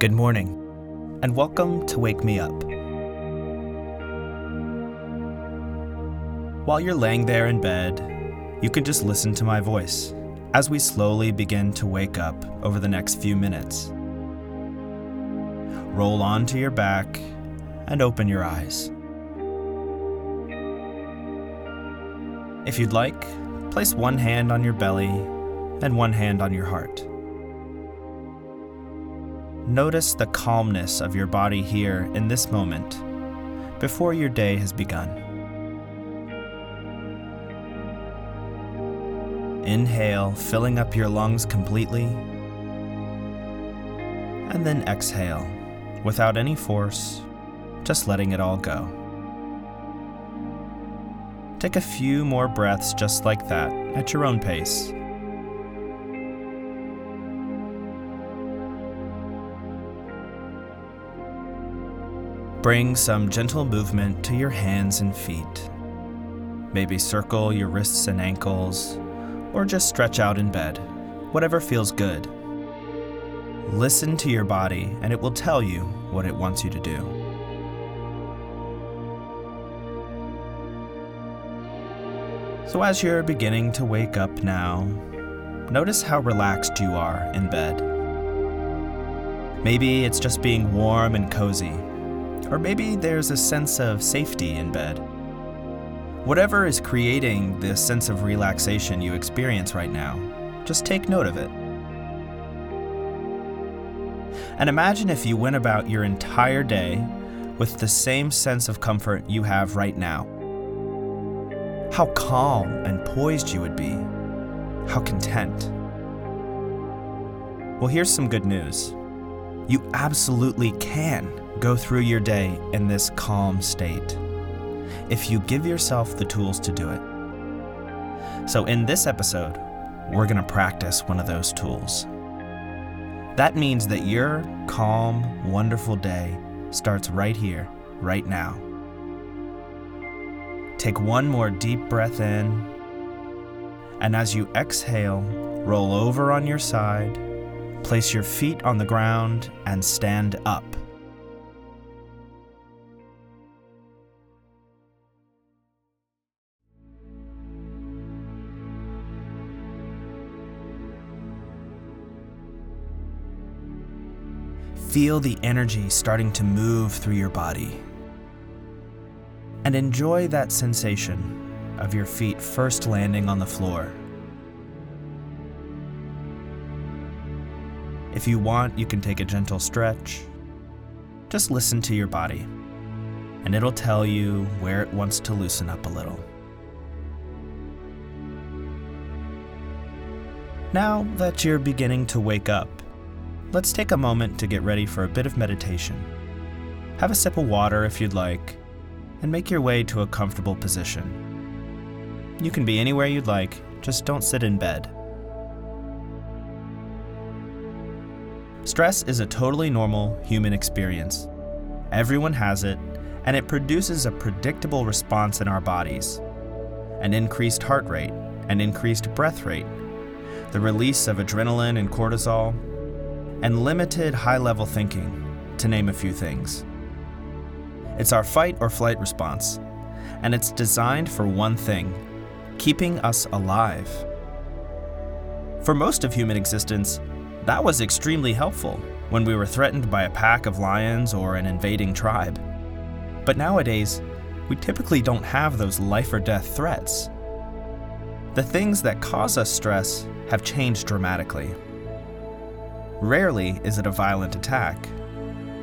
Good morning, and welcome to Wake Me Up. While you're laying there in bed, you can just listen to my voice as we slowly begin to wake up over the next few minutes. Roll onto your back and open your eyes. If you'd like, place one hand on your belly and one hand on your heart. Notice the calmness of your body here in this moment before your day has begun. Inhale, filling up your lungs completely, and then exhale without any force, just letting it all go. Take a few more breaths just like that at your own pace. Bring some gentle movement to your hands and feet. Maybe circle your wrists and ankles, or just stretch out in bed, whatever feels good. Listen to your body, and it will tell you what it wants you to do. So, as you're beginning to wake up now, notice how relaxed you are in bed. Maybe it's just being warm and cozy or maybe there's a sense of safety in bed. Whatever is creating this sense of relaxation you experience right now, just take note of it. And imagine if you went about your entire day with the same sense of comfort you have right now. How calm and poised you would be. How content. Well, here's some good news. You absolutely can go through your day in this calm state if you give yourself the tools to do it. So, in this episode, we're going to practice one of those tools. That means that your calm, wonderful day starts right here, right now. Take one more deep breath in, and as you exhale, roll over on your side, place your feet on the ground, and stand up. Feel the energy starting to move through your body. And enjoy that sensation of your feet first landing on the floor. If you want, you can take a gentle stretch. Just listen to your body, and it'll tell you where it wants to loosen up a little. Now that you're beginning to wake up, let's take a moment to get ready for a bit of meditation. Have a sip of water if you'd like, and make your way to a comfortable position. You can be anywhere you'd like, just don't sit in bed. Stress is a totally normal human experience. Everyone has it, and it produces a predictable response in our bodies an increased heart rate, an increased breath rate, the release of adrenaline and cortisol, and limited high level thinking, to name a few things. It's our fight or flight response, and it's designed for one thing keeping us alive. For most of human existence, that was extremely helpful when we were threatened by a pack of lions or an invading tribe. But nowadays, we typically don't have those life or death threats. The things that cause us stress have changed dramatically. Rarely is it a violent attack,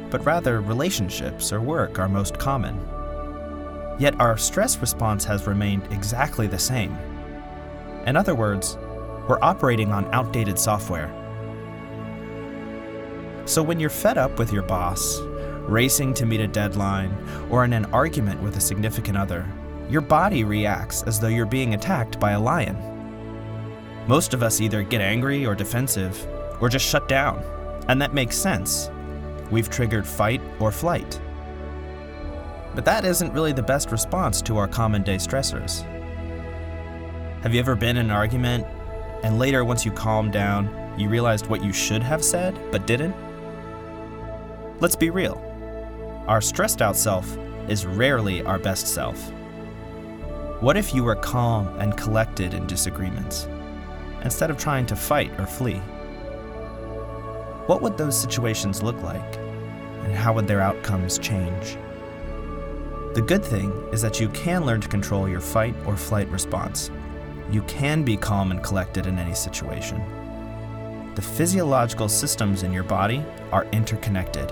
but rather relationships or work are most common. Yet our stress response has remained exactly the same. In other words, we're operating on outdated software. So when you're fed up with your boss, racing to meet a deadline, or in an argument with a significant other, your body reacts as though you're being attacked by a lion. Most of us either get angry or defensive, or just shut down. And that makes sense. We've triggered fight or flight. But that isn't really the best response to our common day stressors. Have you ever been in an argument and later, once you calmed down, you realized what you should have said but didn't? Let's be real. Our stressed out self is rarely our best self. What if you were calm and collected in disagreements, instead of trying to fight or flee? What would those situations look like, and how would their outcomes change? The good thing is that you can learn to control your fight or flight response. You can be calm and collected in any situation. The physiological systems in your body are interconnected.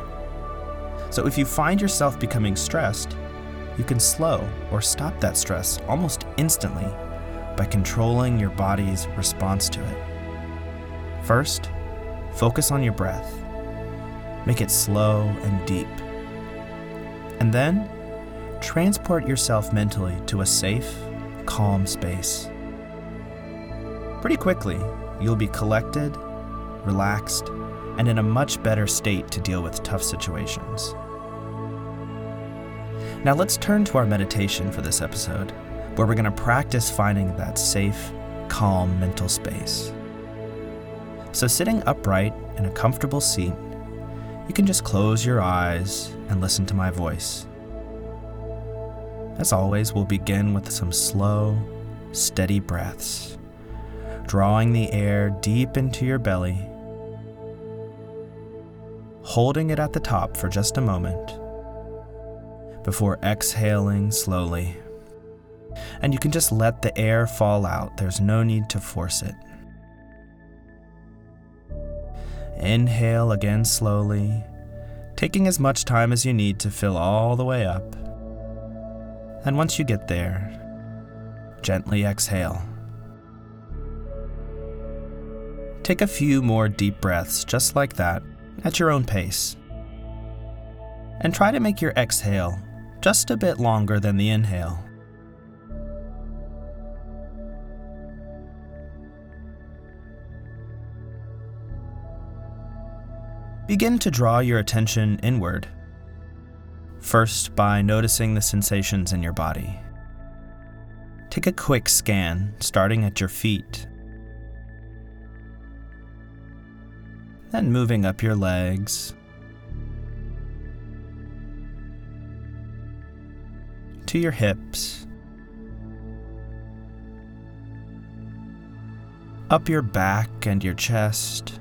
So if you find yourself becoming stressed, you can slow or stop that stress almost instantly by controlling your body's response to it. First, Focus on your breath. Make it slow and deep. And then, transport yourself mentally to a safe, calm space. Pretty quickly, you'll be collected, relaxed, and in a much better state to deal with tough situations. Now, let's turn to our meditation for this episode, where we're going to practice finding that safe, calm mental space. So, sitting upright in a comfortable seat, you can just close your eyes and listen to my voice. As always, we'll begin with some slow, steady breaths, drawing the air deep into your belly, holding it at the top for just a moment before exhaling slowly. And you can just let the air fall out, there's no need to force it. Inhale again slowly, taking as much time as you need to fill all the way up. And once you get there, gently exhale. Take a few more deep breaths just like that, at your own pace. And try to make your exhale just a bit longer than the inhale. Begin to draw your attention inward. First, by noticing the sensations in your body. Take a quick scan, starting at your feet. Then moving up your legs. To your hips. Up your back and your chest.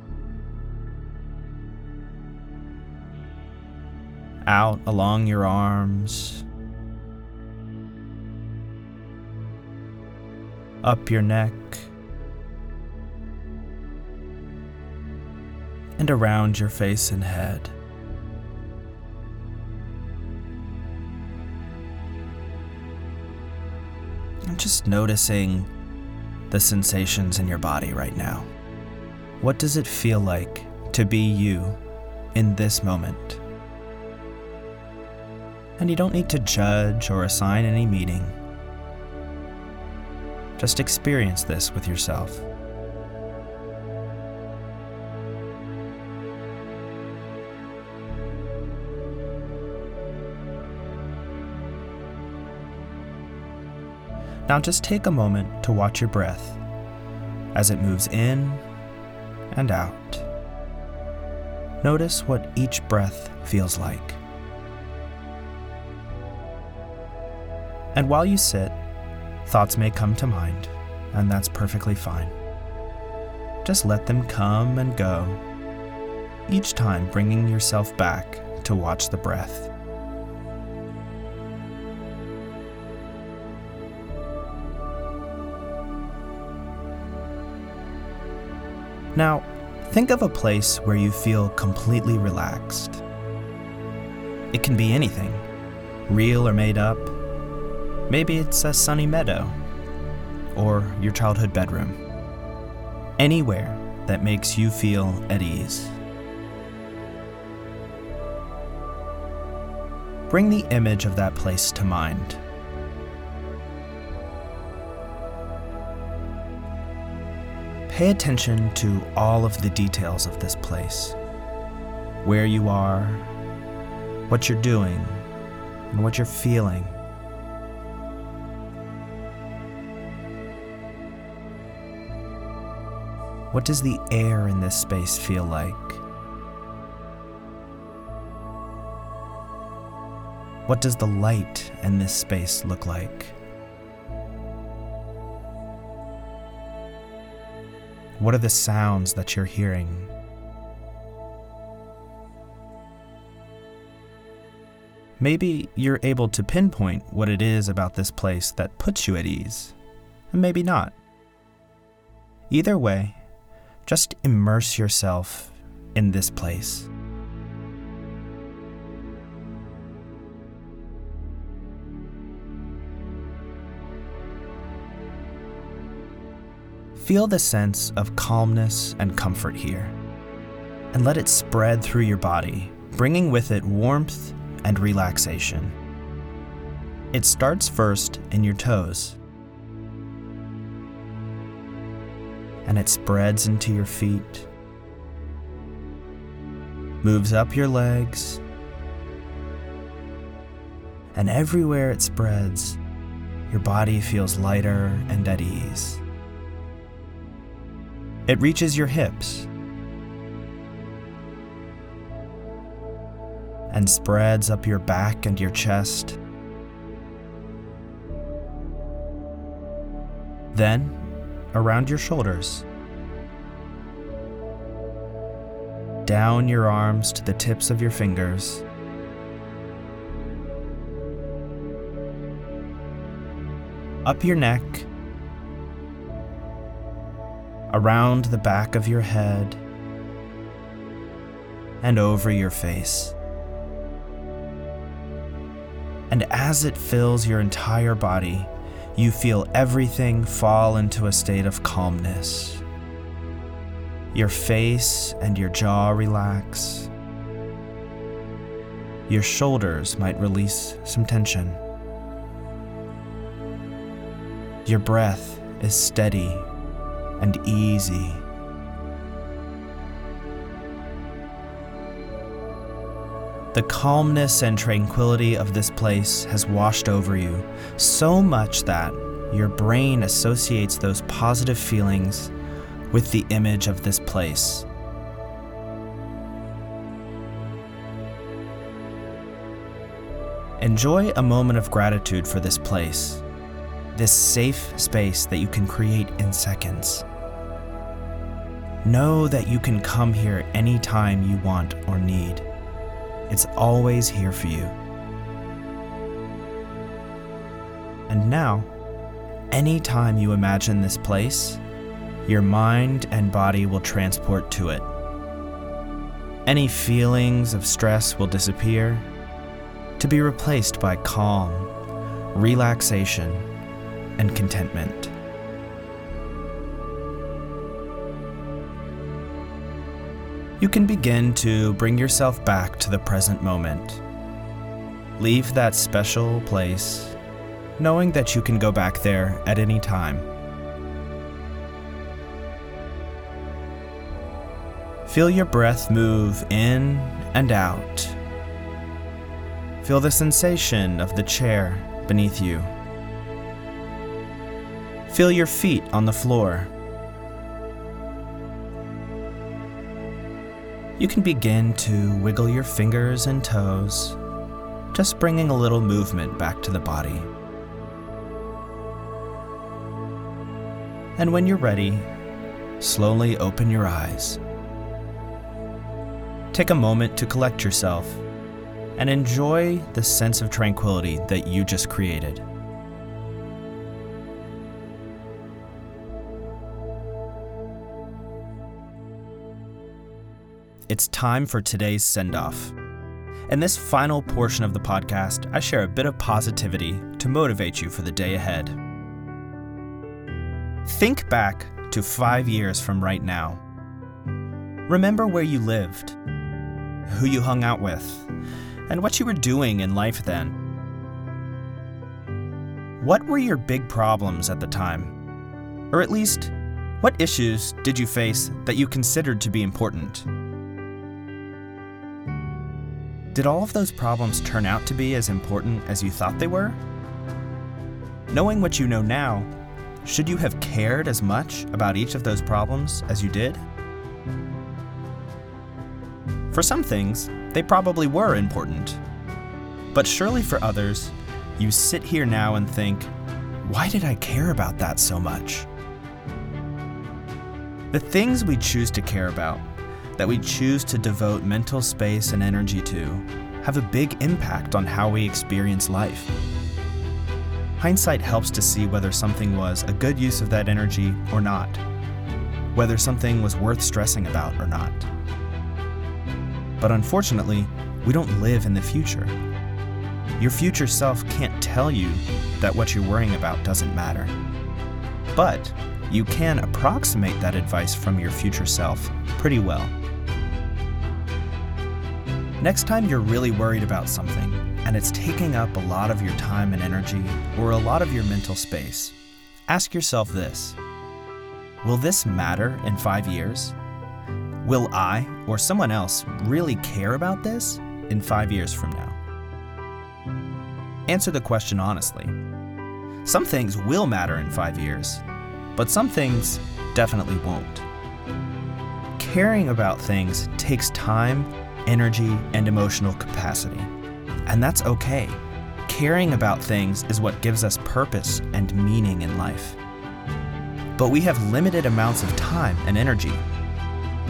out along your arms, up your neck, and around your face and head. Just noticing the sensations in your body right now. What does it feel like to be you in this moment? and you don't need to judge or assign any meaning. Just experience this with yourself. Now just take a moment to watch your breath as it moves in and out. Notice what each breath feels like. And while you sit, thoughts may come to mind, and that's perfectly fine. Just let them come and go, each time bringing yourself back to watch the breath. Now, think of a place where you feel completely relaxed. It can be anything, real or made up, Maybe it's a sunny meadow or your childhood bedroom. Anywhere that makes you feel at ease. Bring the image of that place to mind. Pay attention to all of the details of this place where you are, what you're doing, and what you're feeling. What does the air in this space feel like? What does the light in this space look like? What are the sounds that you're hearing? Maybe you're able to pinpoint what it is about this place that puts you at ease, and maybe not. Either way, just immerse yourself in this place. Feel the sense of calmness and comfort here, and let it spread through your body, bringing with it warmth and relaxation. It starts first in your toes, and it spreads into your feet, moves up your legs, and everywhere it spreads, your body feels lighter and at ease. It reaches your hips and spreads up your back and your chest. Then, around your shoulders. Down your arms to the tips of your fingers. Up your neck around the back of your head, and over your face. And as it fills your entire body, you feel everything fall into a state of calmness. Your face and your jaw relax. Your shoulders might release some tension. Your breath is steady and easy. The calmness and tranquility of this place has washed over you so much that your brain associates those positive feelings with the image of this place. Enjoy a moment of gratitude for this place, this safe space that you can create in seconds. Know that you can come here anytime you want or need. It's always here for you. And now, anytime you imagine this place, your mind and body will transport to it. Any feelings of stress will disappear, to be replaced by calm, relaxation, and contentment. You can begin to bring yourself back to the present moment. Leave that special place, knowing that you can go back there at any time. Feel your breath move in and out. Feel the sensation of the chair beneath you. Feel your feet on the floor. You can begin to wiggle your fingers and toes, just bringing a little movement back to the body. And when you're ready, slowly open your eyes. Take a moment to collect yourself and enjoy the sense of tranquility that you just created. It's time for today's send off. In this final portion of the podcast, I share a bit of positivity to motivate you for the day ahead. Think back to five years from right now. Remember where you lived, who you hung out with, and what you were doing in life then. What were your big problems at the time? Or at least, what issues did you face that you considered to be important? Did all of those problems turn out to be as important as you thought they were? Knowing what you know now, should you have cared as much about each of those problems as you did? For some things, they probably were important. But surely for others, you sit here now and think, why did I care about that so much? The things we choose to care about, that we choose to devote mental space and energy to, have a big impact on how we experience life. Hindsight helps to see whether something was a good use of that energy or not, whether something was worth stressing about or not. But unfortunately, we don't live in the future. Your future self can't tell you that what you're worrying about doesn't matter. But you can approximate that advice from your future self pretty well. Next time you're really worried about something and it's taking up a lot of your time and energy or a lot of your mental space, ask yourself this Will this matter in five years? Will I or someone else really care about this in five years from now? Answer the question honestly. Some things will matter in five years, but some things definitely won't. Caring about things takes time, energy, and emotional capacity. And that's okay. Caring about things is what gives us purpose and meaning in life. But we have limited amounts of time and energy.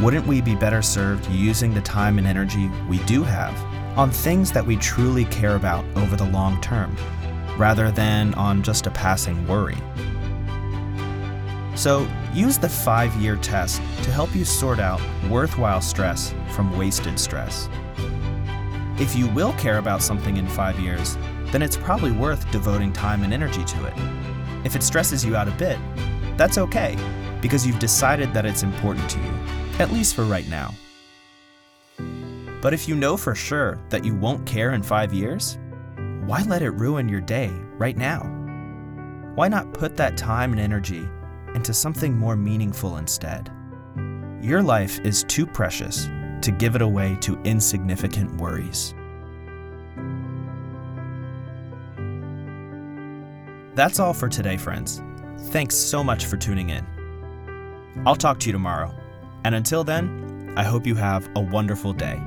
Wouldn't we be better served using the time and energy we do have on things that we truly care about over the long term, rather than on just a passing worry? So, use the five year test to help you sort out worthwhile stress from wasted stress. If you will care about something in five years, then it's probably worth devoting time and energy to it. If it stresses you out a bit, that's okay, because you've decided that it's important to you, at least for right now. But if you know for sure that you won't care in five years, why let it ruin your day right now? Why not put that time and energy into something more meaningful instead? Your life is too precious to give it away to insignificant worries. That's all for today, friends. Thanks so much for tuning in. I'll talk to you tomorrow. And until then, I hope you have a wonderful day.